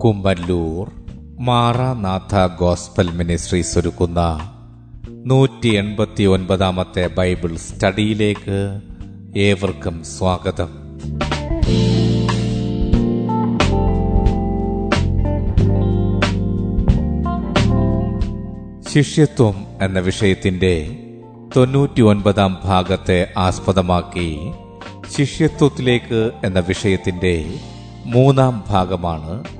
കുമ്പല്ലൂർ Maranatha gospel ministries ഒരുക്കുന്ന നൂറ്റി എൺപത്തി ഒൻപതാമത്തെ ബൈബിൾ സ്റ്റഡിയിലേക്ക് ഏവർക്കും സ്വാഗതം. ശിഷ്യത്വം എന്ന വിഷയത്തിന്റെ തൊണ്ണൂറ്റി ഒൻപതാം ഭാഗത്തെ ആസ്പദമാക്കി ശിഷ്യത്വത്തിലേക്ക് എന്ന വിഷയത്തിന്റെ മൂന്നാം ഭാഗമാണ്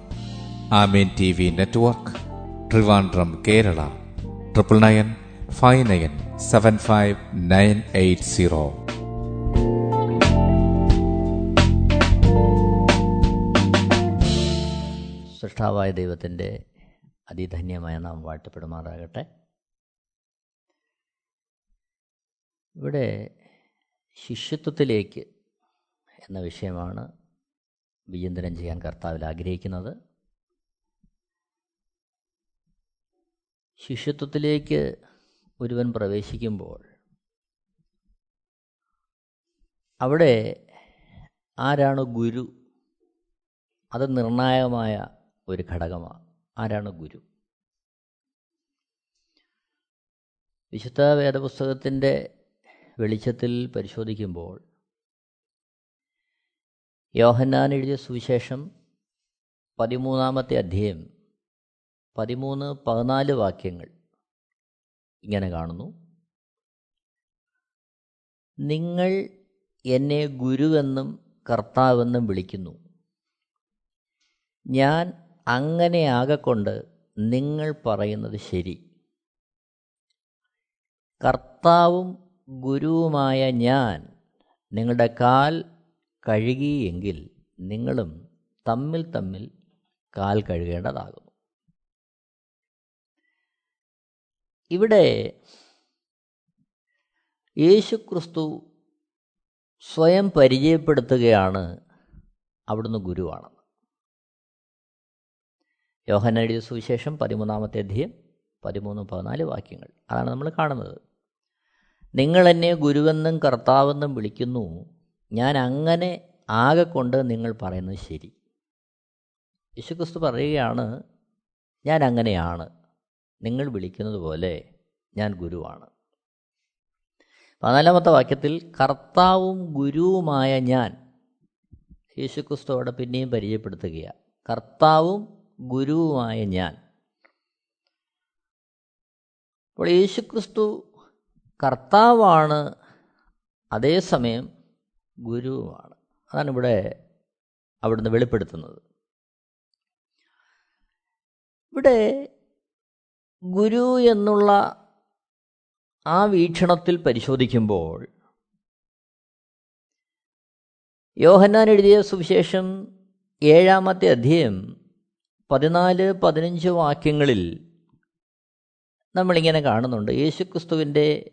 Amen T V network Trivandrum Kerala. Triple nine five nine seven five nine eight zero. സൃഷ്ടാവായ ദൈവത്തിന്റെ അതിധന്യമായ നാം വാഴ്ത്തപ്പെടുമാറാകട്ടെ. ഇവിടെ ശിഷ്യത്വത്തിലേക്ക് എന്ന വിഷയമാണ് വിചിന്തനം ചെയ്യാൻ കർത്താവിൽ ആഗ്രഹിക്കുന്നത്. ശിഷ്യത്വത്തിലേക്ക് ഒരുവൻ പ്രവേശിക്കുമ്പോൾ അവിടെ ആരാണ് ഗുരു? അത് നിർണായകമായ ഒരു ഘടകമാണ് ആരാണ് ഗുരു? വിശുദ്ധ വേദപുസ്തകത്തിന്റെ വെളിച്ചത്തിൽ പരിശോധിക്കുമ്പോൾ യോഹന്നാൻ എഴുതിയ സുവിശേഷം പതിമൂന്നാമത്തെ അധ്യായം പതിമൂന്ന് പതിനാല് വാക്യങ്ങൾ ഇങ്ങനെ കാണുന്നു. നിങ്ങൾ എന്നെ ഗുരുവെന്നും കർത്താവെന്നും വിളിക്കുന്നു. ഞാൻ അങ്ങനെ ആകെക്കൊണ്ട് നിങ്ങൾ പറയുന്നത് ശരി. കർത്താവും ഗുരുവുമായ ഞാൻ നിങ്ങളുടെ കാൽ കഴുകിയെങ്കിൽ നിങ്ങളും തമ്മിൽ തമ്മിൽ കാൽ കഴുകേണ്ടതാകുന്നു. ഇവിടെ യേശുക്രിസ്തു സ്വയം പരിചയപ്പെടുത്തുകയാണ് അവിടുന്ന് ഗുരുവാണെന്ന് എഴുതിയ സുവിശേഷം പതിമൂന്നാമത്തെ അധ്യയം പതിമൂന്ന് പതിനാല് വാക്യങ്ങൾ. അതാണ് നമ്മൾ കാണുന്നത്. നിങ്ങൾ എന്നെ ഗുരുവെന്നും കർത്താവെന്നും വിളിക്കുന്നു. ഞാൻ അങ്ങനെ ആകെ കൊണ്ട് നിങ്ങൾ പറയുന്നത് ശരി. യേശുക്രിസ്തു പറയുകയാണ് ഞാൻ അങ്ങനെയാണ്. നിങ്ങൾ വിളിക്കുന്നത് പോലെ ഞാൻ ഗുരുവാണ്. പതിനാലാമത്തെ വാക്യത്തിൽ കർത്താവും ഗുരുവുമായ ഞാൻ യേശുക്രിസ്തുവോടെ പിന്നെയും പരിചയപ്പെടുത്തുകയാണ്. കർത്താവും ഗുരുവുമായ ഞാൻ. അപ്പോൾ യേശുക്രിസ്തു കർത്താവാണ് അതേസമയം ഗുരുവുമാണ്. അതാണ് ഇവിടെ അവിടുന്ന് വെളിപ്പെടുത്തുന്നത്. ഇവിടെ ഗുരു എന്നുള്ള ആ വീക്ഷണത്തിൽ പരിശോധിക്കുമ്പോൾ യോഹന്നാൻ എഴുതിയ സുവിശേഷം ഏഴാമത്തെ അധ്യയം പതിനാല് പതിനഞ്ച് വാക്യങ്ങളിൽ നമ്മളിങ്ങനെ കാണുന്നുണ്ട്. യേശുക്രിസ്തുവിന്റെ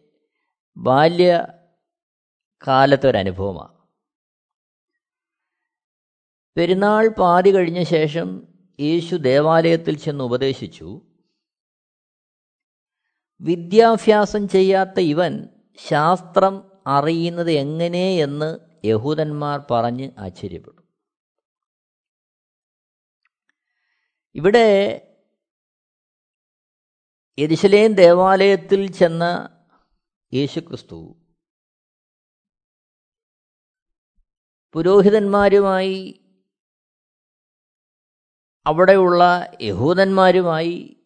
ബാല്യ കാലത്തെ കാലത്തൊരനുഭവമാണ് പെരുന്നാൾ പാതി കഴിഞ്ഞ ശേഷം യേശു ദേവാലയത്തിൽ ചെന്ന് ഉപദേശിച്ചു. വിദ്യാഭ്യാസം ചെയ്യാത്ത ഇവൻ ശാസ്ത്രം അറിയുന്നത് എങ്ങനെ എന്ന് യഹൂദന്മാർ പറഞ്ഞ് ആശ്ചര്യപ്പെട്ടു. ഇവിടെ യരിശലേം ദേവാലയത്തിൽ ചെന്ന യേശുക്രിസ്തു പുരോഹിതന്മാരുമായി അവിടെയുള്ള യഹൂദന്മാരുമായി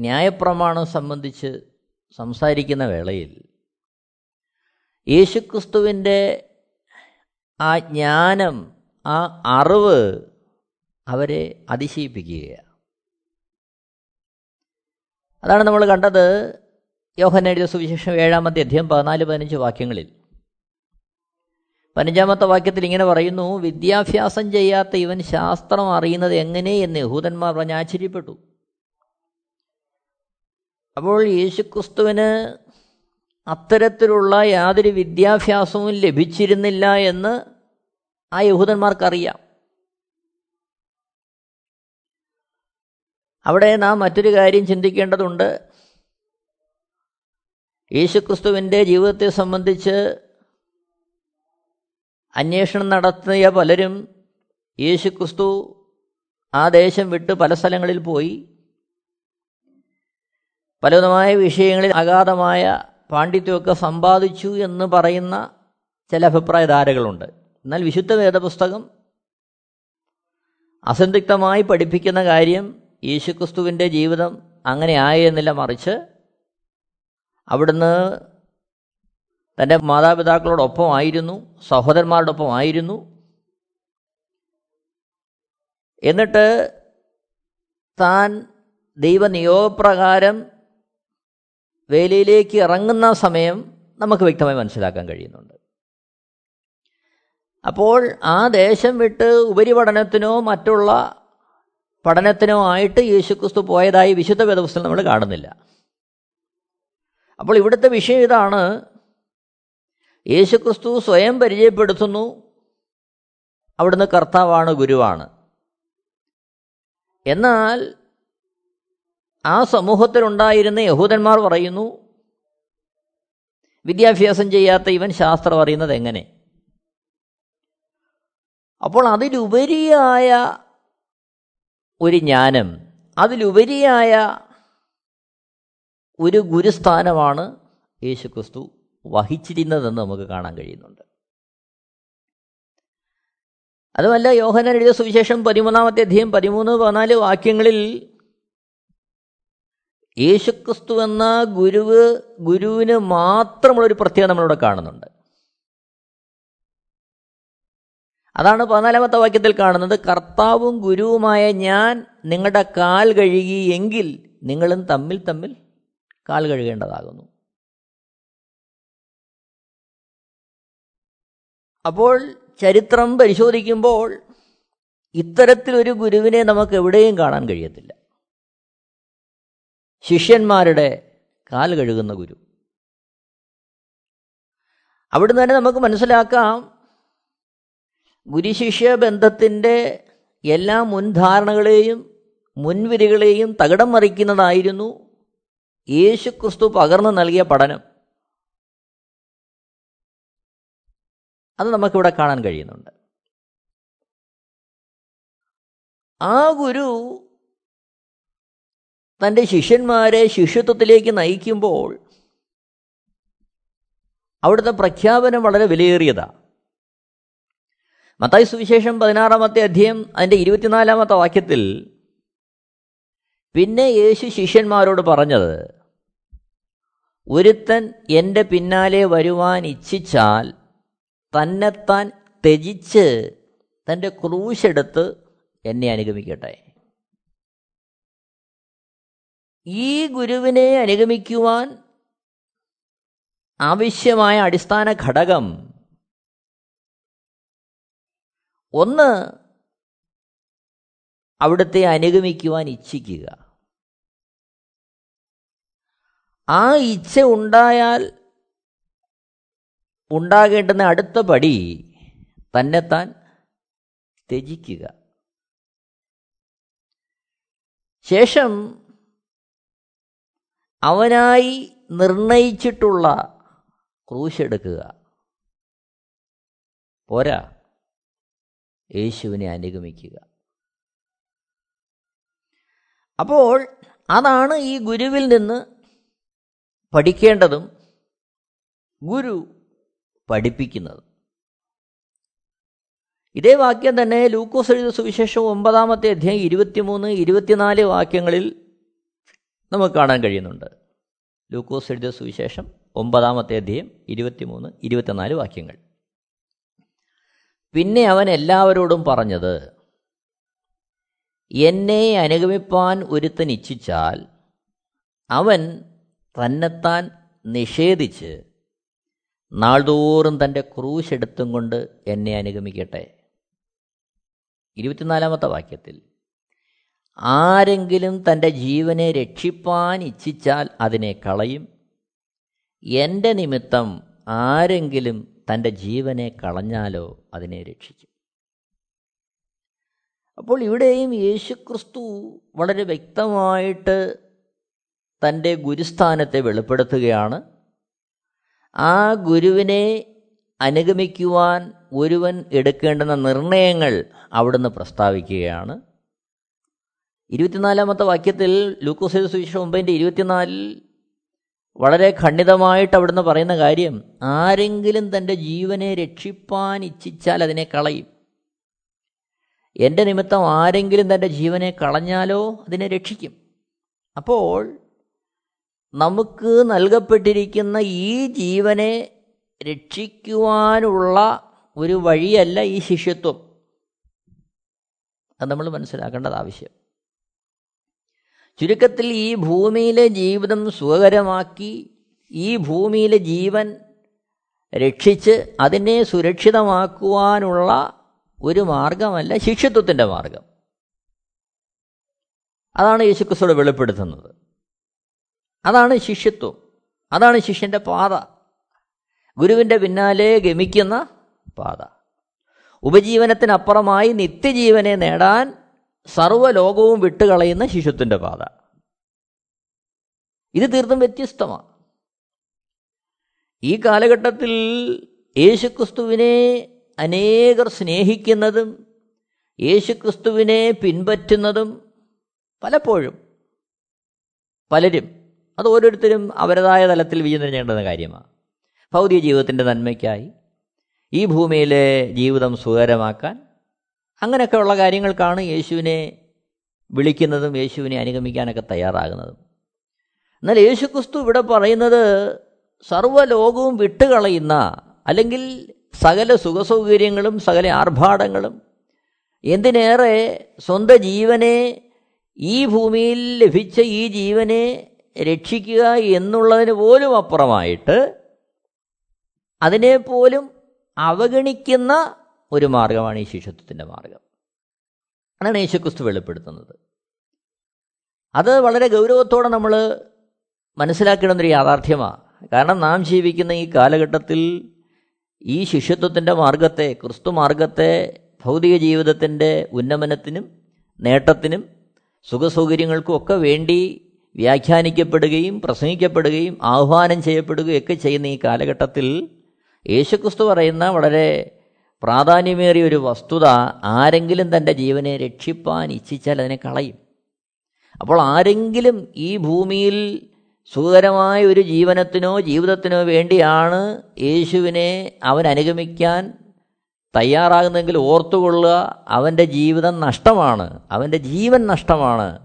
ന്യായപ്രമാണം സംബന്ധിച്ച് സംസാരിക്കുന്ന വേളയിൽ യേശുക്രിസ്തുവിന്റെ ആ ജ്ഞാനം ആ അറിവ് അവരെ അതിശയിപ്പിക്കുകയാണ്. അതാണ് നമ്മൾ കണ്ടത് യോഹൻ എഴുതിയ സുവിശേഷം ഏഴാമത്തെ അധ്യയം പതിനാല് പതിനഞ്ച് വാക്യങ്ങളിൽ. പതിനഞ്ചാമത്തെ വാക്യത്തിൽ ഇങ്ങനെ പറയുന്നു വിദ്യാഭ്യാസം ചെയ്യാത്ത ഇവൻ ശാസ്ത്രം അറിയുന്നത് എങ്ങനെ എന്ന് യഹൂദന്മാർ പറഞ്ഞ് അപ്പോൾ യേശുക്രിസ്തുവിന് അത്തരത്തിലുള്ള യാതൊരു വിദ്യാഭ്യാസവും ലഭിച്ചിരുന്നില്ല എന്ന് ആ യഹൂദന്മാർക്കറിയാം. അവിടെ നാം മറ്റൊരു കാര്യം ചിന്തിക്കേണ്ടതുണ്ട്. യേശുക്രിസ്തുവിന്റെ ജീവിതത്തെ സംബന്ധിച്ച് അന്വേഷണം നടത്തിയ പലരും യേശുക്രിസ്തു ആ ദേശം വിട്ട് പല സ്ഥലങ്ങളിൽ പോയി. പലവിധമായ വിഷയങ്ങളിൽ അഗാധമായ പാണ്ഡിത്യമൊക്കെ സമ്പാദിച്ചു എന്ന് പറയുന്ന ചില അഭിപ്രായ ധാരകളുണ്ട്. എന്നാൽ വിശുദ്ധ വേദപുസ്തകം അസന്ധിഗ്ധമായി പഠിപ്പിക്കുന്ന കാര്യം യേശുക്രിസ്തുവിന്റെ ജീവിതം അങ്ങനെ ആയെന്നില്ല മറിച്ച് അവിടുന്ന് തന്റെ മാതാപിതാക്കളോടൊപ്പം ആയിരുന്നു സഹോദരന്മാരോടൊപ്പം ആയിരുന്നു എന്നിട്ട് താൻ ദൈവനിയോഗപ്രകാരം വേലയിലേക്ക് ഇറങ്ങുന്ന സമയം നമുക്ക് വ്യക്തമായി മനസ്സിലാക്കാൻ കഴിയുന്നുണ്ട്. അപ്പോൾ ആ ദേശം വിട്ട് ഉപരിപഠനത്തിനോ മറ്റുള്ള പഠനത്തിനോ ആയിട്ട് യേശുക്രിസ്തു പോയതായി വിശുദ്ധ വേദപുസ്തകം നമ്മൾ കാണുന്നില്ല. അപ്പോൾ ഇവിടുത്തെ വിഷയം ഇതാണ്. യേശുക്രിസ്തു സ്വയം പരിചയപ്പെടുത്തുന്നു. അവിടുന്ന് കർത്താവാണ് ഗുരുവാണ്. എന്നാൽ ആ സമൂഹത്തിലുണ്ടായിരുന്ന യഹൂദന്മാർ പറയുന്നു വിദ്യാഭ്യാസം ചെയ്യാത്ത ഇവൻ ശാസ്ത്രം അറിയുന്നത് എങ്ങനെ? അപ്പോൾ അതിലുപരിയായ ഒരു ജ്ഞാനം അതിലുപരിയായ ഒരു ഗുരുസ്ഥാനമാണ് യേശുക്രിസ്തു വഹിച്ചിരുന്നതെന്ന് നമുക്ക് കാണാൻ കഴിയുന്നുണ്ട്. അതുമല്ല യോഹനൻ എഴുതിയ സുവിശേഷം പതിമൂന്നാമത്തെ അധ്യയം പതിമൂന്ന് പതിനാല് വാക്യങ്ങളിൽ യേശുക്രിസ്തു എന്ന ഗുരുവ് ഗുരുവിന് മാത്രമുള്ളൊരു പ്രത്യേകത നമ്മളിവിടെ കാണുന്നുണ്ട്. അതാണ് പതിനാലാമത്തെ വാക്യത്തിൽ കാണുന്നത് കർത്താവും ഗുരുവുമായ ഞാൻ നിങ്ങളുടെ കാൽ കഴുകി എങ്കിൽ നിങ്ങളും തമ്മിൽ തമ്മിൽ കാൽ കഴുകേണ്ടതാകുന്നു. അപ്പോൾ ചരിത്രം പരിശോധിക്കുമ്പോൾ ഇത്തരത്തിലൊരു ഗുരുവിനെ നമുക്ക് എവിടെയും കാണാൻ കഴിയത്തില്ല. ശിഷ്യന്മാരുടെ കാൽ കഴുകുന്ന ഗുരു. അവിടുന്ന് തന്നെ നമുക്ക് മനസ്സിലാക്കാം ഗുരുശിഷ്യ ബന്ധത്തിന്റെ എല്ലാ മുൻധാരണകളെയും മുൻവിരികളെയും തകിടം മറിക്കുന്നതായിരുന്നു യേശു ക്രിസ്തു പകർന്നു നൽകിയ പഠനം. അത് നമുക്കിവിടെ കാണാൻ കഴിയുന്നുണ്ട്. ആ ഗുരു തന്റെ ശിഷ്യന്മാരെ ശിഷ്യത്വത്തിലേക്ക് നയിക്കുമ്പോൾ അവിടുത്തെ പ്രഖ്യാപനം വളരെ വിലയേറിയതാണ് മത്തായി സുവിശേഷം പതിനാറാമത്തെ അധ്യയം അതിന്റെ ഇരുപത്തിനാലാമത്തെ വാക്യത്തിൽ പിന്നെ യേശു ശിഷ്യന്മാരോട് പറഞ്ഞത് ഒരുത്തൻ എന്റെ പിന്നാലെ വരുവാൻ ഇച്ഛിച്ചാൽ തന്നെത്താൻ ത്യജിച്ച് തന്റെ ക്രൂശെടുത്ത് എന്നെ അനുഗമിക്കട്ടെ. ഈ ഗുരുവിനെ അനുഗമിക്കുവാൻ ആവശ്യമായ അടിസ്ഥാന ഘടകം. ഒന്ന് അവിടുത്തെ അനുഗമിക്കുവാൻ ഇച്ഛിക്കുക. ആ ഇച്ഛ ഉണ്ടായാൽ ഉണ്ടാകേണ്ടുന്ന അടുത്ത പടി തന്നെത്താൻ ത്യജിക്കുക. ശേഷം അവനായി നിർണയിച്ചിട്ടുള്ള ക്രൂശെടുക്കുക. പോരാ. യേശുവിനെ അനുഗമിക്കുക. അപ്പോൾ അതാണ് ഈ ഗുരുവിൽ നിന്ന് പഠിക്കേണ്ടതും ഗുരു പഠിപ്പിക്കുന്നതും. ഇതേ വാക്യം തന്നെ ലൂക്കോസ് എഴുതിയ സുവിശേഷം ഒമ്പതാമത്തെ അധ്യായം ഇരുപത്തിമൂന്ന് ഇരുപത്തിനാല് വാക്യങ്ങളിൽ നമുക്ക് കാണാൻ കഴിയുന്നുണ്ട്. ലൂക്കോസ് എഴുതിയ സുവിശേഷം ഒമ്പതാമത്തെ അധ്യായം ഇരുപത്തിമൂന്ന് ഇരുപത്തിനാല് വാക്യങ്ങൾ. പിന്നെ അവൻ എല്ലാവരോടും പറഞ്ഞത് എന്നെ അനുഗമിപ്പാൻ ഒരുത്തൻ ഇച്ഛിച്ചാൽ അവൻ തന്നെത്താൻ നിഷേധിച്ച് നാൾതോറും തന്റെ ക്രൂശെടുത്തും കൊണ്ട് എന്നെ അനുഗമിക്കട്ടെ. ഇരുപത്തിനാലാമത്തെ വാക്യത്തിൽ ആരെങ്കിലും തന്റെ ജീവനെ രക്ഷിപ്പാൻ ഇച്ഛിച്ചാൽ അതിനെ കളയും. എന്റെ നിമിത്തം ആരെങ്കിലും തന്റെ ജീവനെ കളഞ്ഞാലോ അതിനെ രക്ഷിക്കും. അപ്പോൾ ഇവിടെയും യേശുക്രിസ്തു വളരെ വ്യക്തമായിട്ട് തന്റെ ഗുരുസ്ഥാനത്തെ വെളിപ്പെടുത്തുകയാണ്. ആ ഗുരുവിനെ അനുഗമിക്കുവാൻ ഒരുവൻ എടുക്കേണ്ടുന്ന നിർണയങ്ങൾ അവിടുന്ന് പ്രസ്താവിക്കുകയാണ്. ഇരുപത്തിനാലാമത്തെ വാക്യത്തിൽ ലൂക്കോസ് സുവിശേഷം ഒമ്പതിന്റെ ഇരുപത്തിനാലിൽ വളരെ ഖണ്ഡിതമായിട്ട് അവിടുന്ന് പറയുന്ന കാര്യം ആരെങ്കിലും തന്റെ ജീവനെ രക്ഷിപ്പാൻ ഇച്ഛിച്ചാൽ അതിനെ കളയും. എന്റെ നിമിത്തം ആരെങ്കിലും തന്റെ ജീവനെ കളഞ്ഞാലോ അതിനെ രക്ഷിക്കും. അപ്പോൾ നമുക്ക് നൽകപ്പെട്ടിരിക്കുന്ന ഈ ജീവനെ രക്ഷിക്കുവാനുള്ള ഒരു വഴിയല്ല ഈ ശിഷ്യത്വം. അത് നമ്മൾ മനസ്സിലാക്കേണ്ടത് ആവശ്യം. ചുരുക്കത്തിൽ ഈ ഭൂമിയിലെ ജീവിതം സുഖകരമാക്കി ഈ ഭൂമിയിലെ ജീവൻ രക്ഷിച്ച് അതിനെ സുരക്ഷിതമാക്കുവാനുള്ള ഒരു മാർഗമല്ല ശിഷ്യത്വത്തിന്റെ മാർഗം. അതാണ് യേശുക്രിസ്തുവിടെ വെളിപ്പെടുത്തുന്നത്. അതാണ് ശിഷ്യത്വം. അതാണ് ശിഷ്യന്റെ പാത. ഗുരുവിന്റെ പിന്നാലെ ഗമിക്കുന്ന പാത. ഉപജീവനത്തിനപ്പുറമായി നിത്യജീവനെ നേടാൻ സർവലോകവും വിട്ടുകളയുന്ന ശിശുത്തിന്റെ പാത. ഇത് തീർത്തും വ്യത്യസ്തമാണ് ഈ കാലഘട്ടത്തിൽ യേശുക്രിസ്തുവിനെ അനേകർ സ്നേഹിക്കുന്നതും യേശുക്രിസ്തുവിനെ പിൻപറ്റുന്നതും പലപ്പോഴും പലരും അത് ഓരോരുത്തരും അവരതായ തലത്തിൽ ചെയ്യേണ്ടുന്ന കാര്യമാണ് ഭൗതിക ജീവിതത്തിന്റെ നന്മയ്ക്കായി ഈ ഭൂമിയിലെ ജീവിതം സുഖകരമാക്കാൻ അങ്ങനെയൊക്കെയുള്ള കാര്യങ്ങൾക്കാണ് യേശുവിനെ വിളിക്കുന്നതും യേശുവിനെ അനുഗമിക്കാനൊക്കെ തയ്യാറാകുന്നതും. എന്നാൽ യേശുക്രിസ്തു ഇവിടെ പറയുന്നത് സർവലോകവും വിട്ടുകളയുന്ന അല്ലെങ്കിൽ സകല സുഖസൗകര്യങ്ങളും സകല ആർഭാടങ്ങളും എന്തിനേറെ സ്വന്തം ജീവനെ ഈ ഭൂമിയിൽ ലഭിച്ച ഈ ജീവനെ രക്ഷിക്കുക എന്നുള്ളതിന് പോലും അപ്പുറമായിട്ട് അതിനെപ്പോലും അവഗണിക്കുന്ന ഒരു മാർഗമാണ് ഈ ശിഷ്യത്വത്തിന്റെ മാർഗം. അതാണ് യേശുക്രിസ്തു വെളിപ്പെടുത്തുന്നത്. അത് വളരെ ഗൗരവത്തോടെ നമ്മൾ മനസ്സിലാക്കേണ്ട ഒരു യാഥാർത്ഥ്യമാണ് കാരണം നാം ജീവിക്കുന്ന ഈ കാലഘട്ടത്തിൽ ഈ ശിഷ്യത്വത്തിന്റെ മാർഗത്തെ ക്രിസ്തു മാർഗത്തെ ഭൗതിക ജീവിതത്തിന്റെ ഉന്നമനത്തിനും നേട്ടത്തിനും സുഖസൗകര്യങ്ങൾക്കും ഒക്കെ വേണ്ടി വ്യാഖ്യാനിക്കപ്പെടുകയും പ്രസംഗിക്കപ്പെടുകയും ആഹ്വാനം ചെയ്യപ്പെടുകയും ഒക്കെ ചെയ്യുന്ന ഈ കാലഘട്ടത്തിൽ യേശുക്രിസ്തു പറയുന്ന വളരെ പ്രാധാന്യമേറിയ ഒരു വസ്തുത ആരെങ്കിലും തന്റെ ജീവനെ രക്ഷിപ്പാൻ ഇച്ഛിച്ചാൽ അതിനെ കളയും. അപ്പോൾ ആരെങ്കിലും ഈ ഭൂമിയിൽ സുഖകരമായ ഒരു ജീവനത്തിനോ ജീവിതത്തിനോ വേണ്ടിയാണ് യേശുവിനെ അവൻ അനുഗമിക്കാൻ തയ്യാറാകുന്നെങ്കിൽ ഓർത്തുകൊള്ളുക അവന്റെ ജീവിതം നഷ്ടമാണ് അവന്റെ ജീവൻ നഷ്ടമാണ്.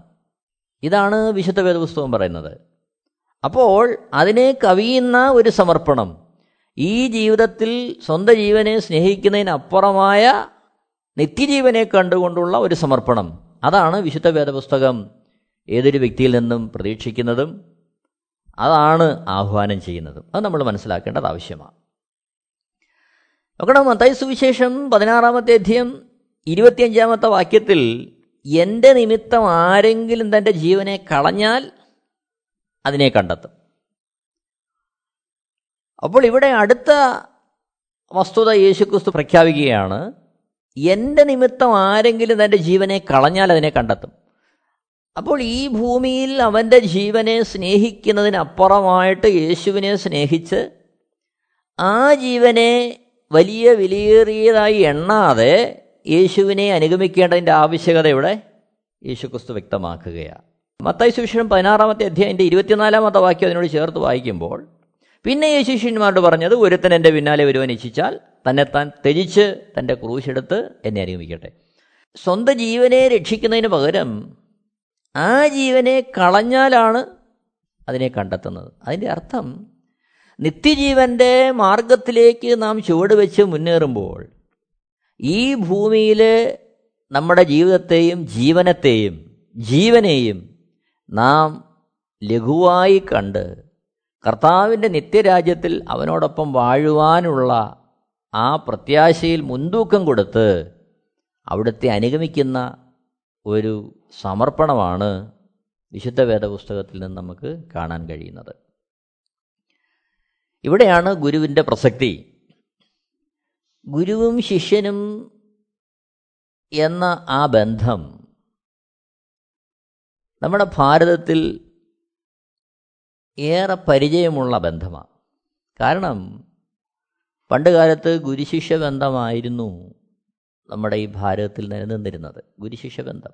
ഇതാണ് വിശുദ്ധ വേദപുസ്തകം പറയുന്നത്. അപ്പോൾ അതിനെ കവിയുന്ന ഒരു സമർപ്പണം ഈ ജീവിതത്തിൽ സ്വന്തം ജീവനെ സ്നേഹിക്കുന്നതിനപ്പുറമായ നിത്യജീവനെ കണ്ടുകൊണ്ടുള്ള ഒരു സമർപ്പണം. അതാണ് വിശുദ്ധ വേദപുസ്തകം ഏതൊരു വ്യക്തിയിൽ നിന്നും പ്രതീക്ഷിക്കുന്നതും അതാണ് ആഹ്വാനം ചെയ്യുന്നതും. അത് നമ്മൾ മനസ്സിലാക്കേണ്ടത് ആവശ്യമാണ്. നോക്കണം മത്തായി സുവിശേഷം പതിനാറാമത്തെ അധ്യയം ഇരുപത്തിയഞ്ചാമത്തെ വാക്യത്തിൽ എന്റെ നിമിത്തം ആരെങ്കിലും തന്റെ ജീവനെ കളഞ്ഞാൽ അതിനെ കണ്ടെത്തും. അപ്പോൾ ഇവിടെ അടുത്ത വസ്തുത യേശുക്രിസ്തു പ്രഖ്യാപിക്കുകയാണ് എന്റെ നിമിത്തം ആരെങ്കിലും തന്റെ ജീവനെ കളഞ്ഞാൽ അതിനെ കണ്ടെത്തും. അപ്പോൾ ഈ ഭൂമിയിൽ അവന്റെ ജീവനെ സ്നേഹിക്കുന്നതിനപ്പുറമായിട്ട് യേശുവിനെ സ്നേഹിച്ച് ആ ജീവനെ വലിയ വിലയേറിയതായി എണ്ണാതെ യേശുവിനെ അനുഗമിക്കേണ്ടതിന്റെ ആവശ്യകത ഇവിടെ യേശുക്രിസ്തു വ്യക്തമാക്കുകയാണ്. മത്തായി സുവിശേഷം പതിനാറാമത്തെ അധ്യായന്റെ ഇരുപത്തിനാലാമത്തെ വാക്യം അതിനോട് ചേർത്ത് വായിക്കുമ്പോൾ പിന്നെ യേശു ശിഷ്യന്മാരോട് പറഞ്ഞത് ഒരുത്തൻ എന്റെ പിന്നാലെ വരുവാൻ ഇച്ഛിച്ചാൽ തന്നെ താൻ തെജിച്ച് തന്റെ ക്രൂശെടുത്ത് എന്നെ അനുഗമിക്കട്ടെ. സ്വന്തം ജീവനെ രക്ഷിക്കുന്നതിന് പകരം ആ ജീവനെ കളഞ്ഞാലാണ് അതിനെ കണ്ടെത്തുന്നത്. അതിന്റെ അർത്ഥം നിത്യജീവന്റെ മാർഗത്തിലേക്ക് നാം ചുവട് വെച്ച് മുന്നേറുമ്പോൾ ഈ ഭൂമിയിൽ നമ്മുടെ ജീവിതത്തെയും ജീവനത്തെയും ജീവനെയും നാം ലഘുവായി കണ്ട് കർത്താവിന്റെ നിത്യരാജ്യത്തിൽ അവനോടൊപ്പം വാഴുവാനുള്ള ആ പ്രത്യാശയിൽ മുൻതൂക്കം കൊടുത്ത് അവിടുത്തെ അനുഗമിക്കുന്ന ഒരു സമർപ്പണമാണ് വിശുദ്ധ വേദപുസ്തകത്തിൽ നിന്ന് നമുക്ക് കാണാൻ കഴിയുന്നത്. ഇവിടെയാണ് ഗുരുവിന്റെ പ്രസക്തി. ഗുരുവും ശിഷ്യനും എന്ന ആ ബന്ധം നമ്മുടെ ഭാരതത്തിൽ ഏറെ പരിചയമുള്ള ബന്ധമാണ്. കാരണം പണ്ടുകാലത്ത് ഗുരുശിഷ്യ ബന്ധമായിരുന്നു നമ്മുടെ ഈ ഭാരതത്തിൽ നിലനിന്നിരുന്നത്. ഗുരുശിഷ്യ ബന്ധം.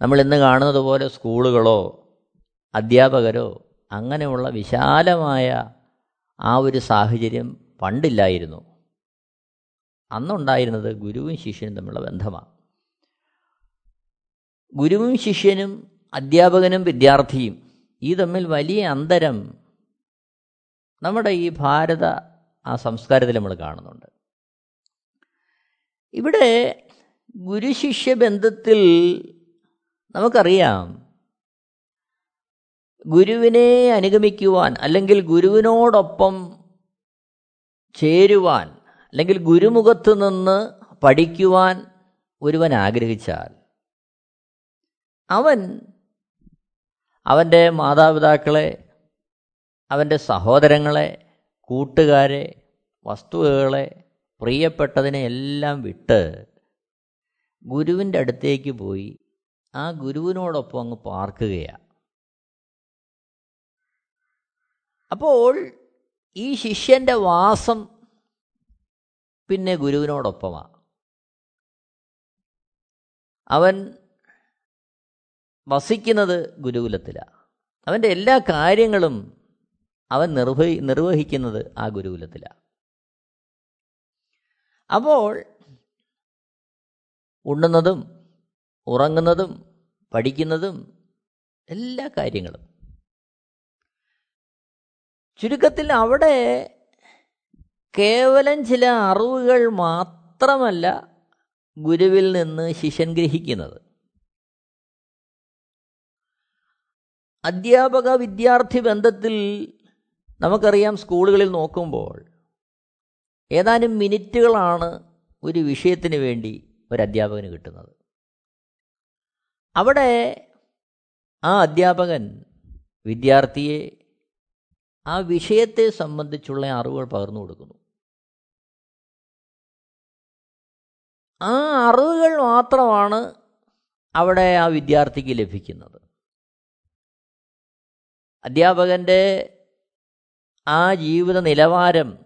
നമ്മൾ ഇന്ന് കാണുന്നത് പോലെ സ്കൂളുകളോ അധ്യാപകരോ അങ്ങനെയുള്ള വിശാലമായ ആ ഒരു സാഹചര്യം പണ്ടില്ലായിരുന്നു. അന്നുണ്ടായിരുന്നത് ഗുരുവും ശിഷ്യനും തമ്മിലുള്ള ബന്ധമാണ്. ഗുരുവും ശിഷ്യനും അധ്യാപകനും വിദ്യാർത്ഥിയും ഈ തമ്മിൽ വലിയ അന്തരം നമ്മുടെ ഈ ഭാരത ആ സംസ്കാരത്തിൽ നമ്മൾ കാണുന്നുണ്ട്. ഇവിടെ ഗുരുശിഷ്യ ബന്ധത്തിൽ നമുക്കറിയാം ഗുരുവിനെ അനുഗമിക്കുവാൻ അല്ലെങ്കിൽ ഗുരുവിനോടൊപ്പം ചേരുവാൻ അല്ലെങ്കിൽ ഗുരുമുഖത്ത് നിന്ന് പഠിക്കുവാൻ ഒരുവൻ ആഗ്രഹിച്ചാൽ അവൻ അവന്റെ മാതാപിതാക്കളെ അവന്റെ സഹോദരങ്ങളെ കൂട്ടുകാരെ വസ്തുവകളെ പ്രിയപ്പെട്ടതിനെ എല്ലാം വിട്ട് ഗുരുവിന്റെ അടുത്തേക്ക് പോയി. ആ ഗുരുവിനോടൊപ്പം അങ്ങ് പാർക്കുകയാണ് അപ്പോൾ ഈ ശിഷ്യന്റെ വാസം പിന്നെ ഗുരുവിനോടൊപ്പമാണ് അവൻ വസിക്കുന്നത് ഗുരുകുലത്തിലാണ് അവന്റെ എല്ലാ കാര്യങ്ങളും അവൻ നിർവഹി നിർവഹിക്കുന്നത് ആ ഗുരുകുലത്തിലാണ് അപ്പോൾ ഉണ്ണുന്നതും ഉറങ്ങുന്നതും പഠിക്കുന്നതും എല്ലാ കാര്യങ്ങളും. ചുരുക്കത്തിൽ അവിടെ കേവലം ചില അറിവുകൾ മാത്രമല്ല ഗുരുവിൽ നിന്ന് ശിഷ്യൻ ഗ്രഹിക്കുന്നത്. അധ്യാപക വിദ്യാർത്ഥി ബന്ധത്തിൽ നമുക്കറിയാം സ്കൂളുകളിൽ നോക്കുമ്പോൾ ഏതാനും മിനിറ്റുകളാണ് ഒരു വിഷയത്തിന് വേണ്ടി ഒരു അധ്യാപകന് കിട്ടുന്നത്. അവിടെ ആ അധ്യാപകൻ വിദ്യാർത്ഥിയെ ആ വിഷയത്തെ സംബന്ധിച്ചുള്ള അറിവുകൾ പകർന്നു കൊടുക്കുന്നു. ആ അറിവുകൾ മാത്രമാണ് അവിടെ ആ വിദ്യാർത്ഥിക്ക് ലഭിക്കുന്നത്. അധ്യാപകന്റെ ആ ജീവിത നിലവാരം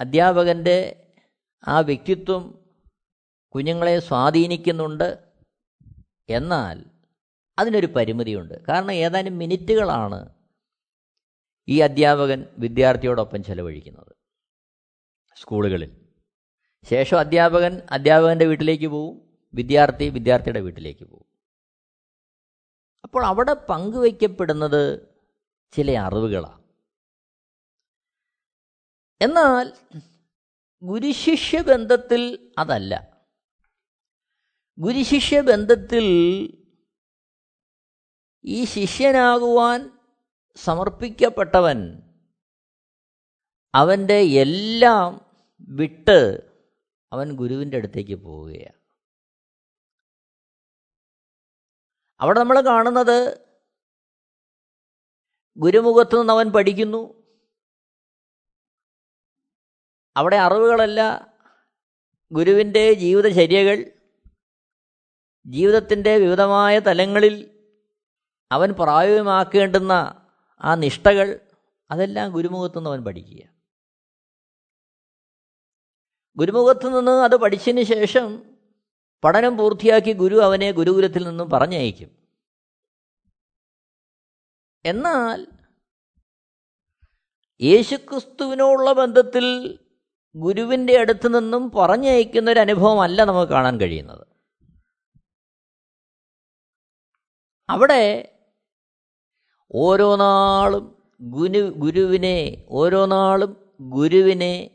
അധ്യാപകന്റെ ആ വ്യക്തിത്വം കുഞ്ഞുങ്ങളെ സ്വാധീനിക്കുന്നുണ്ട്. എന്നാൽ അതിനൊരു പരിമിതിയുണ്ട്. കാരണം ഏതാനും മിനിറ്റുകളാണ് ഈ അധ്യാപകൻ വിദ്യാർത്ഥിയോടൊപ്പം ചെലവഴിക്കുന്നത് സ്കൂളുകളിൽ. ശേഷം അധ്യാപകൻ അധ്യാപകന്റെ വീട്ടിലേക്ക് പോവും. വിദ്യാർത്ഥി വിദ്യാർത്ഥിയുടെ വീട്ടിലേക്ക് പോവും. അപ്പോൾ അവിടെ പങ്കുവയ്ക്കപ്പെടുന്നത് ചില അറിവുകളാണ് എന്നാൽ ഗുരുശിഷ്യ ബന്ധത്തിൽ അതല്ല. ഗുരുശിഷ്യ ബന്ധത്തിൽ ഈ ശിഷ്യനാകുവാൻ സമർപ്പിക്കപ്പെട്ടവൻ അവന്റെ എല്ലാം വിട്ട് അവൻ ഗുരുവിന്റെ അടുത്തേക്ക് പോവുകയാണ്. അവിടെ നമ്മൾ കാണുന്നത് ഗുരുമുഖത്ത് നിന്ന് അവൻ പഠിക്കുന്നു. അവിടെ അറിവുകളല്ല ഗുരുവിന്റെ ജീവിതചര്യകൾ ജീവിതത്തിന്റെ വിവിധമായ തലങ്ങളിൽ അവൻ പ്രായോഗികമാക്കേണ്ടുന്ന ആ നിഷ്ഠകൾ അതെല്ലാം ഗുരുമുഖത്തു നിന്ന് അവൻ പഠിക്കുക. ഗുരുമുഖത്തു നിന്ന് അത് പഠിച്ചതിന് ശേഷം പഠനം പൂർത്തിയാക്കി ഗുരു അവനെ ഗുരുകുലത്തിൽ നിന്നും പറഞ്ഞയക്കും. എന്നാൽ യേശുക്രിസ്തുവിനോടുള്ള ബന്ധത്തിൽ ഗുരുവിന്റെ അടുത്ത് നിന്നും പറഞ്ഞയക്കുന്ന ഒരു അനുഭവമല്ല നമുക്ക് കാണാൻ കഴിയുന്നത്. അവിടെ ഓരോ നാളും ഗുരു ഗുരുവിനെ ഓരോ നാളും ഗുരുവിനെ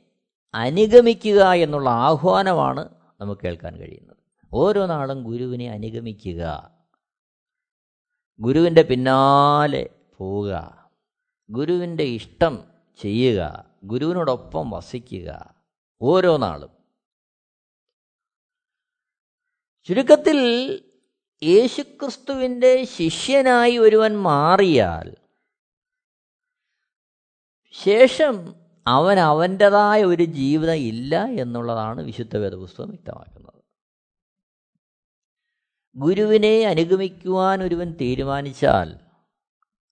അനുഗമിക്കുക എന്നുള്ള ആഹ്വാനമാണ് നമുക്ക് കേൾക്കാൻ കഴിയുന്നത്. ഓരോ നാളും ഗുരുവിനെ അനുഗമിക്കുക. ഗുരുവിന്റെ പിന്നാലെ പോവുക. ഗുരുവിന്റെ ഇഷ്ടം ചെയ്യുക. ഗുരുവിനോടൊപ്പം വസിക്കുക. ഓരോ നാളും. ചുരുക്കത്തിൽ യേശുക്രിസ്തുവിന്റെ ശിഷ്യനായി ഒരുവൻ മാറിയാൽ ശേഷം അവൻ അവന്റെതായ ഒരു ജീവിതം ഇല്ല എന്നുള്ളതാണ് വിശുദ്ധ വേദപുസ്തകം വ്യക്തമാക്കുന്നത്. ഗുരുവിനെ അനുഗമിക്കുവാൻ ഒരുവൻ തീരുമാനിച്ചാൽ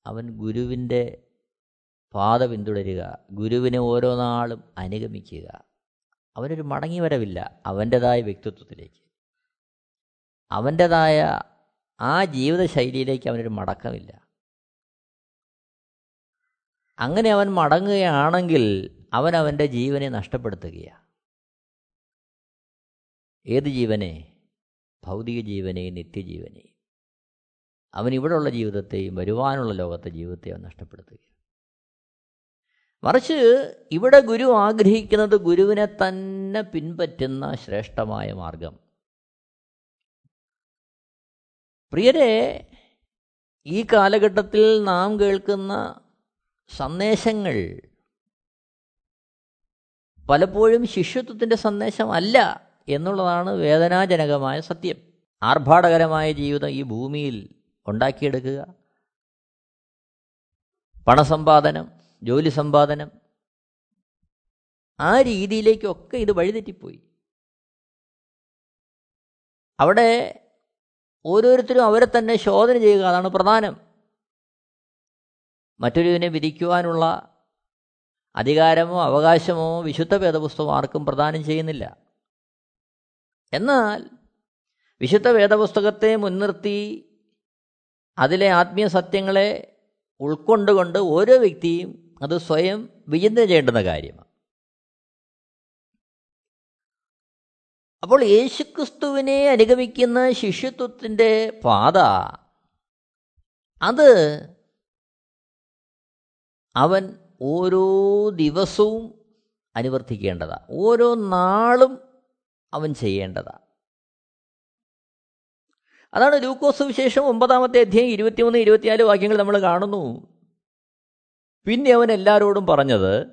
അവൻ ഗുരുവിന്റെ പാത പിന്തുടരുക. ഗുരുവിനെ ഓരോ നാളും അനുഗമിക്കുക. അവനൊരു മടങ്ങി വരവില്ല അവന്റെതായ വ്യക്തിത്വത്തിലേക്ക്. അവന്റെതായ ആ ജീവിതശൈലിയിലേക്ക് അവനൊരു മടക്കമില്ല. അങ്ങനെ അവൻ മടങ്ങുകയാണെങ്കിൽ അവൻ അവന്റെ ജീവനെ നഷ്ടപ്പെടുത്തുകയാണ്. ഏത് ജീവനെ? ഭൗതിക ജീവനെ നിത്യജീവനെ. അവൻ ഇവിടെയുള്ള ജീവിതത്തെയും വരുവാനുള്ള ലോകത്തെ ജീവിതത്തെയും അവൻ നഷ്ടപ്പെടുത്തുക മറിച്ച് ഇവിടെ ഗുരു ആഗ്രഹിക്കുന്നത് ഗുരുവിനെ തന്നെ പിൻപറ്റുന്ന ശ്രേഷ്ഠമായ മാർഗം. പ്രിയരെ ഈ കാലഘട്ടത്തിൽ നാം കേൾക്കുന്ന സന്ദേശങ്ങൾ പലപ്പോഴും ശിഷ്യത്വത്തിന്റെ സന്ദേശമല്ല എന്നുള്ളതാണ് വേദനാജനകമായ സത്യം. ആർഭാടകരമായ ജീവിതം ഈ ഭൂമിയിൽ ഉണ്ടാക്കിയെടുക്കുക. പണസമ്പാദനം ജോലി സമ്പാദനം ആ രീതിയിലേക്കൊക്കെ ഇത് വഴിതെറ്റിപ്പോയി. അവിടെ ഓരോരുത്തരും അവരെ തന്നെ ശോധന ചെയ്യുക അതാണ് പ്രധാനം. മറ്റൊരുവിനെ വിധിക്കുവാനുള്ള അധികാരമോ അവകാശമോ വിശുദ്ധ വേദപുസ്തകം ആർക്കും പ്രദാനം ചെയ്യുന്നില്ല. എന്നാൽ വിശുദ്ധ വേദപുസ്തകത്തെ മുൻനിർത്തി അതിലെ ആത്മീയ സത്യങ്ങളെ ഉൾക്കൊണ്ടുകൊണ്ട് ഓരോ വ്യക്തിയും അത് സ്വയം വിചിന്തന ചെയ്യേണ്ടുന്ന കാര്യമാണ്. അപ്പോൾ യേശുക്രിസ്തുവിനെ അനുഗമിക്കുന്ന ശിഷ്യത്വത്തിന്റെ പാത അത് അവൻ ഓരോ ദിവസവും അനുവർത്തിക്കേണ്ടതാണ്. ഓരോ നാളും അവൻ ചെയ്യേണ്ടതാണ്. അതാണ് ലൂക്കോസ് വിശേഷം ഒമ്പതാമത്തെ അധ്യായം ഇരുപത്തിമൂന്ന് ഇരുപത്തിനാല് വാക്യങ്ങൾ നമ്മൾ കാണുന്നു. പിന്നെ അവൻ എല്ലാവരോടും പറഞ്ഞത്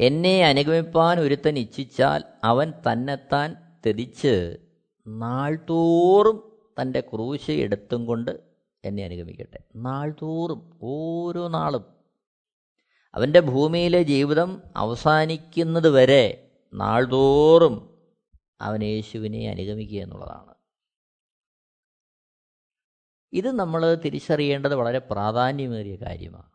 എന്നെ അനുഗമിപ്പാൻ ഒരുത്തൻ ഇച്ഛിച്ചാൽ അവൻ തന്നെത്താൻ തെതിച്ച് നാൾതോറും തന്റെ ക്രൂശ എടുത്തും കൊണ്ട് എന്നെ അനുഗമിക്കട്ടെ. നാൾതോറും ഓരോ നാളും. അവന്റെ ഭൂമിയിലെ ജീവിതം അവസാനിക്കുന്നത് വരെ നാൾതോറും അവൻ യേശുവിനെ അനുഗമിക്കുക എന്നുള്ളതാണ്. ഇത് നമ്മൾ തിരിച്ചറിയേണ്ടത് വളരെ പ്രാധാന്യമേറിയ കാര്യമാണ്.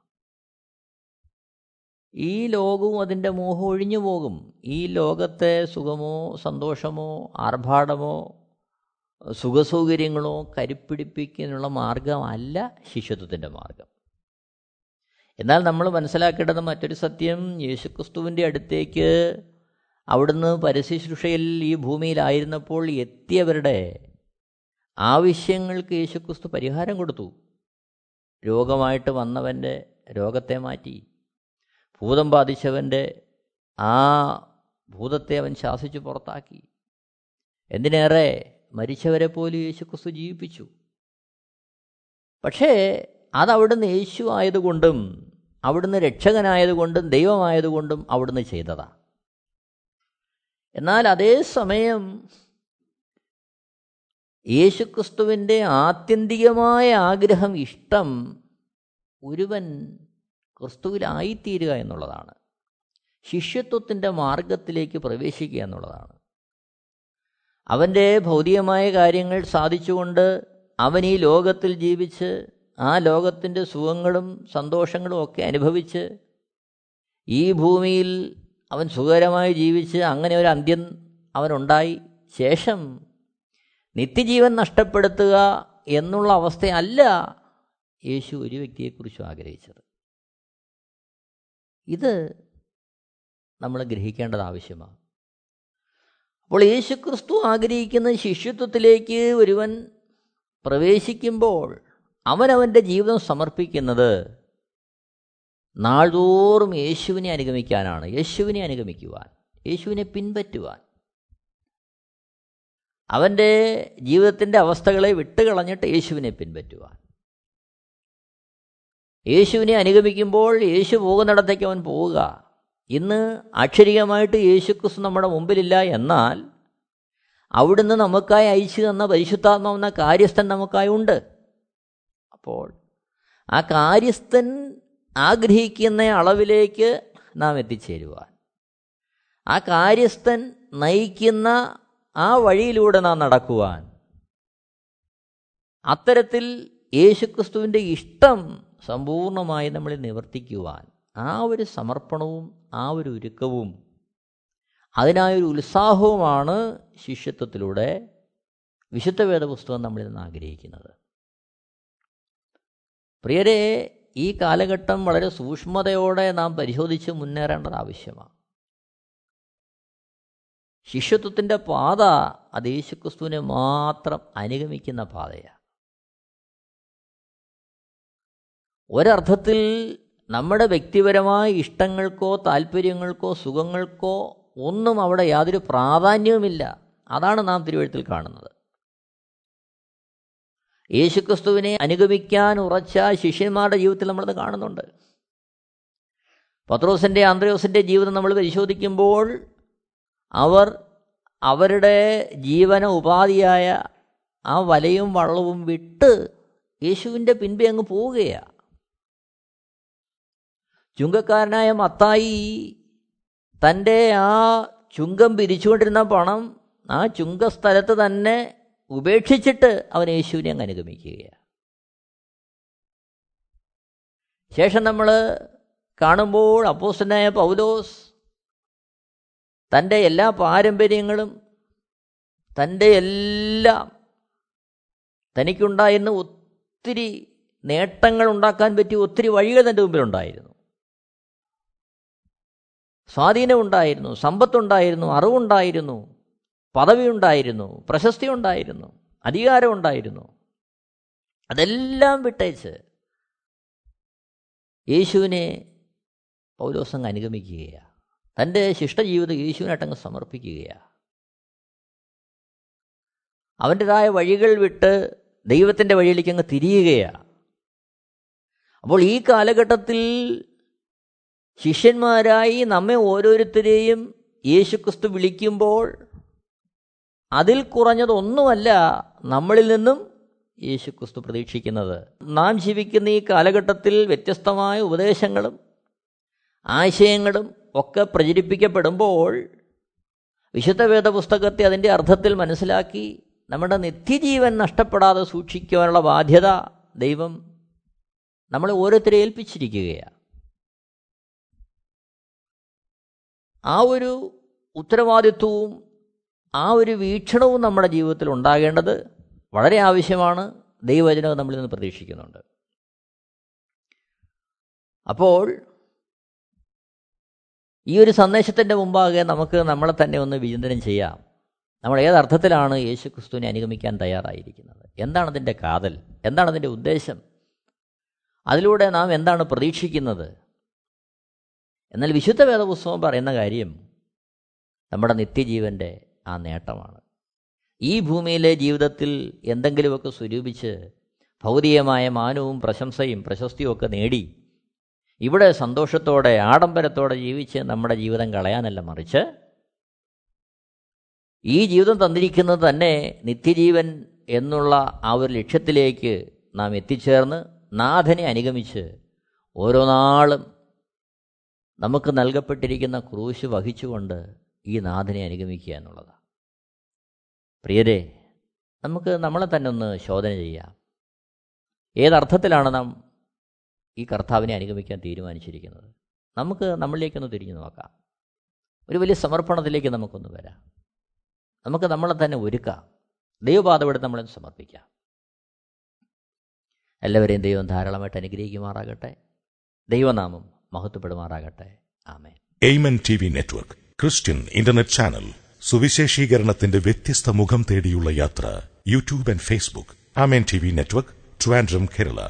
ഈ ലോകവും അതിന്റെ മോഹം ഒഴിഞ്ഞു പോകും. ഈ ലോകത്തെ സുഖമോ സന്തോഷമോ ആർഭാടമോ സുഖസൗകര്യങ്ങളോ കരുപ്പിടിപ്പിക്കാനുള്ള മാർഗമല്ല ശിഷ്യത്വത്തിന്റെ മാർഗം. എന്നാൽ നമ്മൾ മനസ്സിലാക്കേണ്ടത് മറ്റൊരു സത്യം. യേശുക്രിസ്തുവിന്റെ അടുത്തേക്ക് അവിടുന്ന് പരശുശ്രൂഷയിൽ ഈ ഭൂമിയിലായിരുന്നപ്പോൾ എത്തിയവരുടെ ആവശ്യങ്ങൾക്ക് യേശുക്രിസ്തു പരിഹാരം കൊടുത്തു. രോഗമായിട്ട് വന്നവന്റെ രോഗത്തെ മാറ്റി. ഭൂതം ബാധിച്ചവന്റെ ആ ഭൂതത്തെ അവൻ ശാസിച്ചു പുറത്താക്കി. എന്തിനേറെ മരിച്ചവരെ പോലും യേശുക്രിസ്തു ജീവിപ്പിച്ചു. പക്ഷേ അതവിടുന്ന് യേശു ആയതുകൊണ്ടും അവിടുന്ന് രക്ഷകനായതുകൊണ്ടും ദൈവമായതുകൊണ്ടും അവിടുന്ന് ചെയ്തതാണ് എന്നാൽ അതേ സമയം യേശുക്രിസ്തുവിന്റെ ആത്യന്തികമായ ആഗ്രഹം ഇഷ്ടം ഒരുവൻ ക്രിസ്തുവിലായിത്തീരുക എന്നുള്ളതാണ്. ശിഷ്യത്വത്തിന്റെ മാർഗത്തിലേക്ക് പ്രവേശിക്കുക എന്നുള്ളതാണ്. അവന്റെ ഭൗതികമായ കാര്യങ്ങൾ സാധിച്ചുകൊണ്ട് അവൻ ഈ ലോകത്തിൽ ജീവിച്ച് ആ ലോകത്തിന്റെ സുഖങ്ങളും സന്തോഷങ്ങളും ഒക്കെ അനുഭവിച്ച് ഈ ഭൂമിയിൽ അവൻ സുഖകരമായി ജീവിച്ച് അങ്ങനെ ഒരു അന്ത്യം അവനുണ്ടായി. ശേഷം നിത്യജീവൻ നഷ്ടപ്പെടുത്തുക എന്നുള്ള അവസ്ഥയല്ല യേശു ഒരു വ്യക്തിയെക്കുറിച്ചും ആഗ്രഹിച്ചത്. ഇത് നമ്മൾ ഗ്രഹിക്കേണ്ടത് ആവശ്യമാണ്. അപ്പോൾ യേശുക്രിസ്തു ആഗ്രഹിക്കുന്ന ശിഷ്യത്വത്തിലേക്ക് ഒരുവൻ പ്രവേശിക്കുമ്പോൾ അവനവന്റെ ജീവിതം സമർപ്പിക്കുന്നത് നാൾതോറും യേശുവിനെ അനുഗമിക്കാനാണ്. യേശുവിനെ അനുഗമിക്കുവാൻ. യേശുവിനെ പിൻപറ്റുവാൻ. അവന്റെ ജീവിതത്തിന്റെ അവസ്ഥകളെ വിട്ടുകളഞ്ഞിട്ട് യേശുവിനെ പിൻപറ്റുവാൻ യേശുവിനെ അനുഗമിക്കുമ്പോൾ യേശു പോകുന്നിടത്തേക്ക് അവൻ പോവുക. ഇന്ന് അക്ഷരികമായിട്ട് യേശുക്രിസ്തു നമ്മുടെ മുമ്പിലില്ല എന്നാൽ അവിടുന്ന് നമുക്കായി അയച്ചു തന്ന പരിശുദ്ധാത്മാവെന്ന കാര്യസ്ഥൻ നമുക്കായി ഉണ്ട്. അപ്പോൾ ആ കാര്യസ്ഥൻ ആഗ്രഹിക്കുന്ന അളവിലേക്ക് നാം എത്തിച്ചേരുവാൻ. ആ കാര്യസ്ഥൻ നയിക്കുന്ന ആ വഴിയിലൂടെ നാം നടക്കുവാൻ. അത്തരത്തിൽ യേശുക്രിസ്തുവിന്റെ ഇഷ്ടം സമ്പൂർണമായി നമ്മളിൽ നിവർത്തിക്കുവാൻ ആ ഒരു സമർപ്പണവും ആ ഒരു ഒരുക്കവും അതിനായൊരു ഉത്സാഹവുമാണ് ശിഷ്യത്വത്തിലൂടെ വിശുദ്ധ വേദപുസ്തകം നമ്മളിൽ നിന്ന് ആഗ്രഹിക്കുന്നത്. പ്രിയരെ ഈ കാലഘട്ടം വളരെ സൂക്ഷ്മതയോടെ നാം പരിശോധിച്ച് മുന്നേറേണ്ടത് ആവശ്യമാണ്. ശിഷ്യത്വത്തിന്റെ പാത അത് യേശുക്രിസ്തുവിനെ മാത്രം അനുഗമിക്കുന്ന പാതയാണ്. ഒരർത്ഥത്തിൽ നമ്മുടെ വ്യക്തിപരമായ ഇഷ്ടങ്ങൾക്കോ താല്പര്യങ്ങൾക്കോ സുഖങ്ങൾക്കോ ഒന്നും അവിടെ യാതൊരു പ്രാധാന്യവുമില്ല. അതാണ് നാം തിരുവഴുത്തിൽ കാണുന്നത്. യേശുക്രിസ്തുവിനെ അനുഗമിക്കാൻ ഉറച്ച ശിഷ്യന്മാരുടെ ജീവിതത്തിൽ നമ്മളത് കാണുന്നുണ്ട്. പത്രോസിന്റെ ആന്ത്രയോസിന്റെ ജീവിതം നമ്മൾ പരിശോധിക്കുമ്പോൾ അവർ അവരുടെ ജീവന ഉപാധിയായ ആ വലയും വള്ളവും വിട്ട് യേശുവിന്റെ പിൻപേ അങ്ങ് പോവുകയാണ് ചുങ്കക്കാരനായ മത്തായി തന്റെ ആ ചുങ്കം പിരിച്ചുകൊണ്ടിരുന്ന പണം ആ ചുങ്കസ്ഥലത്ത് തന്നെ ഉപേക്ഷിച്ചിട്ട് അവൻ യേശുവിനെ അങ്ങ് അനുഗമിക്കുകയാണ് ശേഷം നമ്മൾ കാണുമ്പോൾ അപ്പോസ്റ്റനായ പൗലോസ് തന്റെ എല്ലാ പാരമ്പര്യങ്ങളും തന്റെ എല്ലാം തനിക്കുണ്ടായിരുന്ന ഒത്തിരി നേട്ടങ്ങൾ ഉണ്ടാക്കാൻ പറ്റിയ ഒത്തിരി വഴികൾ തന്റെ മുമ്പിലുണ്ടായിരുന്നു സ്വാധീനമുണ്ടായിരുന്നു സമ്പത്തുണ്ടായിരുന്നു അറിവുണ്ടായിരുന്നു പദവി ഉണ്ടായിരുന്നു പ്രശസ്തി ഉണ്ടായിരുന്നു അധികാരമുണ്ടായിരുന്നു. അതെല്ലാം വിട്ടയച്ച് യേശുവിനെ പൗലോസങ്ങ് അനുഗമിക്കുകയാണ്. തന്റെ ശിഷ്ടജീവിതം യേശുവിനായിട്ടങ്ങ് സമർപ്പിക്കുകയാണ്. അവന്റെതായ വഴികൾ വിട്ട് ദൈവത്തിന്റെ വഴിയിലേക്ക് അങ്ങ് തിരിയുകയാണ്. അപ്പോൾ ഈ കാലഘട്ടത്തിൽ ശിഷ്യന്മാരായി നമ്മെ ഓരോരുത്തരെയും യേശുക്രിസ്തു വിളിക്കുമ്പോൾ അതിൽ കുറഞ്ഞതൊന്നുമല്ല നമ്മളിൽ നിന്നും യേശുക്രിസ്തു പ്രതീക്ഷിക്കുന്നത്. നാം ജീവിക്കുന്ന ഈ കാലഘട്ടത്തിൽ വ്യത്യസ്തമായ ഉപദേശങ്ങളും ആശയങ്ങളും ഒക്കെ പ്രചരിപ്പിക്കപ്പെടുമ്പോൾ വിശുദ്ധ വേദ പുസ്തകത്തെ അതിന്റെ അർത്ഥത്തിൽ മനസ്സിലാക്കി നമ്മുടെ നിത്യജീവൻ നഷ്ടപ്പെടാതെ സൂക്ഷിക്കുവാനുള്ള ബാധ്യത ദൈവം നമ്മളെ ഓരോരുത്തരെ ഏൽപ്പിച്ചിരിക്കുകയാണ്. ആ ഒരു ഉത്തരവാദിത്വവും ആ ഒരു വീക്ഷണവും നമ്മുടെ ജീവിതത്തിൽ ഉണ്ടാകേണ്ടത് വളരെ ആവശ്യമാണ്. ദൈവവചനം നമ്മളിൽ നിന്ന് പ്രതീക്ഷിക്കുന്നുണ്ട്. അപ്പോൾ ഈ ഒരു സന്ദേശത്തിന്റെ മുമ്പാകെ നമുക്ക് നമ്മളെ തന്നെ ഒന്ന് വിചിന്തനം ചെയ്യാം. നമ്മൾ ഏതർത്ഥത്തിലാണ് യേശു ക്രിസ്തുവിനെ അനുഗമിക്കാൻ തയ്യാറായിരിക്കുന്നത്? എന്താണ് അതിന്റെ കാതൽ? എന്താണ് അതിന്റെ ഉദ്ദേശം? അതിലൂടെ നാം എന്താണ് പ്രതീക്ഷിക്കുന്നത്? എന്നാൽ വിശുദ്ധ വേദപുസ്തകം പറയുന്ന കാര്യം നമ്മുടെ നിത്യജീവന്റെ ആ നേട്ടമാണ്. ഈ ഭൂമിയിലെ ജീവിതത്തിൽ എന്തെങ്കിലുമൊക്കെ സ്വരൂപിച്ച് ഭൗതികമായ മാനവും പ്രശംസയും പ്രശസ്തിയും ഒക്കെ നേടി ഇവിടെ സന്തോഷത്തോടെ ആഡംബരത്തോടെ ജീവിച്ച് നമ്മുടെ ജീവിതം കളയാനല്ല മറിച്ച് ഈ ജീവിതം തന്നിരിക്കുന്നത് തന്നെ നിത്യജീവൻ എന്നുള്ള ആ ഒരു ലക്ഷ്യത്തിലേക്ക് നാം എത്തിച്ചേർന്ന് നാഥനെ അനുഗമിച്ച് ഓരോ നാളും നമുക്ക് നൽകപ്പെട്ടിരിക്കുന്ന ക്രൂശ് വഹിച്ചുകൊണ്ട് ഈ നാഥനെ അനുഗമിക്കുക എന്നുള്ളതാണ്. പ്രിയരെ നമുക്ക് നമ്മളെ തന്നെ ഒന്ന് ശോധന ചെയ്യാം. ഏതർത്ഥത്തിലാണ് നാം ഈ കർത്താവിനെ അനുഗമിക്കാൻ തീരുമാനിച്ചിരിക്കുന്നത്. നമുക്ക് നമ്മളിലേക്കൊന്ന് തിരിഞ്ഞു നോക്കാം. ഒരു വലിയ സമർപ്പണത്തിലേക്ക് നമുക്കൊന്ന് വരാം. നമുക്ക് നമ്മളെ തന്നെ ഒരുക്കാം. ദൈവപാതപ്പെടുത്ത് നമ്മളെ സമർപ്പിക്കാം. എല്ലാവരെയും ദൈവം ധാരാളമായിട്ട് അനുഗ്രഹിക്കുമാറാകട്ടെ. ദൈവനാമം മഹത്വപ്പെടുമാറാകട്ടെ. ആമേ Amen T V network Christian internet channel സുവിശേഷീകരണത്തിന്റെ വ്യത്യസ്ത മുഖം തേടിയുള്ള യാത്ര YouTube and Facebook. Amen T V network Trivandrum Kerala.